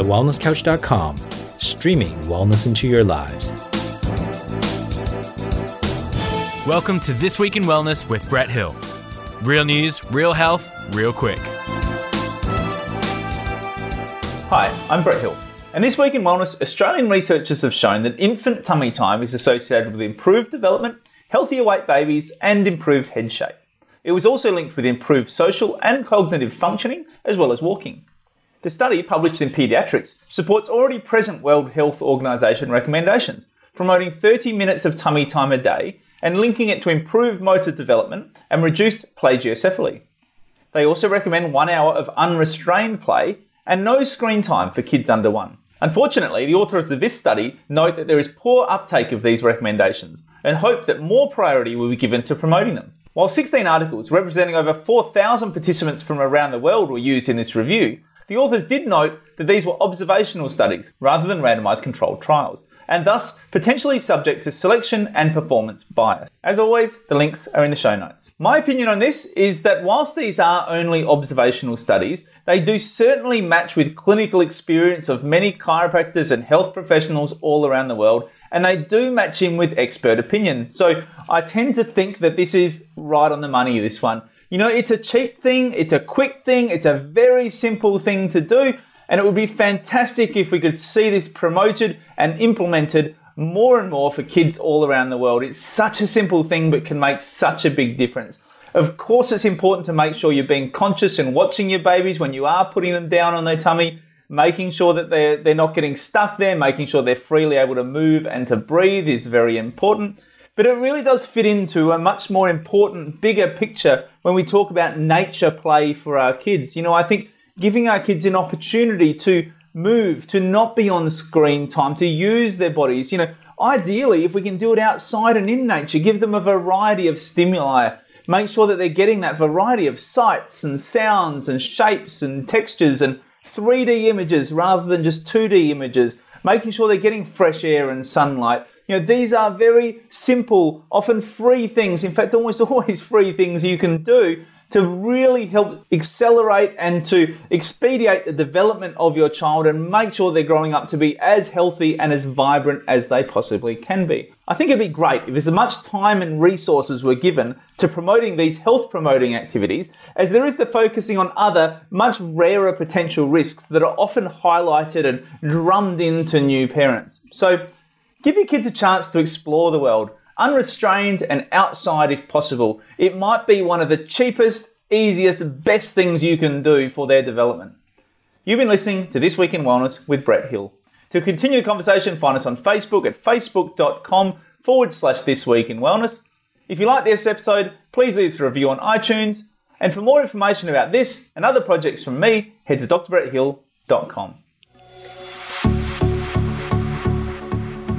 thewellnesscouch.com, streaming wellness into your lives. Welcome to This Week in Wellness with Brett Hill. Real news, real health, real quick. Hi, I'm Brett Hill. And this week in wellness, Australian researchers have shown that infant tummy time is associated with improved development, healthier weight babies, and improved head shape. It was also linked with improved social and cognitive functioning, as well as walking. The study, published in Pediatrics, supports already present World Health Organization recommendations, promoting 30 minutes of tummy time a day and linking it to improved motor development and reduced plagiocephaly. They also recommend one hour of unrestrained play and no screen time for kids under one. Unfortunately, the authors of this study note that there is poor uptake of these recommendations and hope that more priority will be given to promoting them. While 16 articles representing over 4,000 participants from around the world were used in this review, the authors did note that these were observational studies rather than randomized controlled trials, and thus potentially subject to selection and performance bias. As always, the links are in the show notes. My opinion on this is that whilst these are only observational studies, they do certainly match with clinical experience of many chiropractors and health professionals all around the world, and they do match in with expert opinion. So I tend to think that this is right on the money, this one. You know, it's a cheap thing, it's a quick thing, it's a very simple thing to do, and it would be fantastic if we could see this promoted and implemented more and more for kids all around the world. It's such a simple thing, but can make such a big difference. Of course, it's important to make sure you're being conscious and watching your babies when you are putting them down on their tummy, making sure that they're, they're not getting stuck there, making sure they're freely able to move and to breathe is very important. But it really does fit into a much more important, bigger picture when we talk about nature play for our kids. You know, I think giving our kids an opportunity to move, to not be on screen time, to use their bodies, you know, ideally, if we can do it outside and in nature, give them a variety of stimuli Make sure that they're getting that variety of sights and sounds and shapes and textures and 3D images rather than just 2D images. Making sure they're getting fresh air and sunlight. You know, these are very simple, often free things. In fact, almost always free things you can do to really help accelerate and to expedite the development of your child and make sure they're growing up to be as healthy and as vibrant as they possibly can be. I think it'd be great if as much time and resources were given to promoting these health promoting activities as there is to focusing on other, much rarer potential risks that are often highlighted and drummed into new parents. So give your kids a chance to explore the world unrestrained and outside if possible. It might be one of the cheapest, easiest, best things you can do for their development. You've been listening to This Week in Wellness with Brett Hill. To continue the conversation, find us on Facebook at facebook.com forward slash This Week in Wellness. If you like this episode, please leave a review on iTunes. And for more information about this and other projects from me, head to drbretthill.com.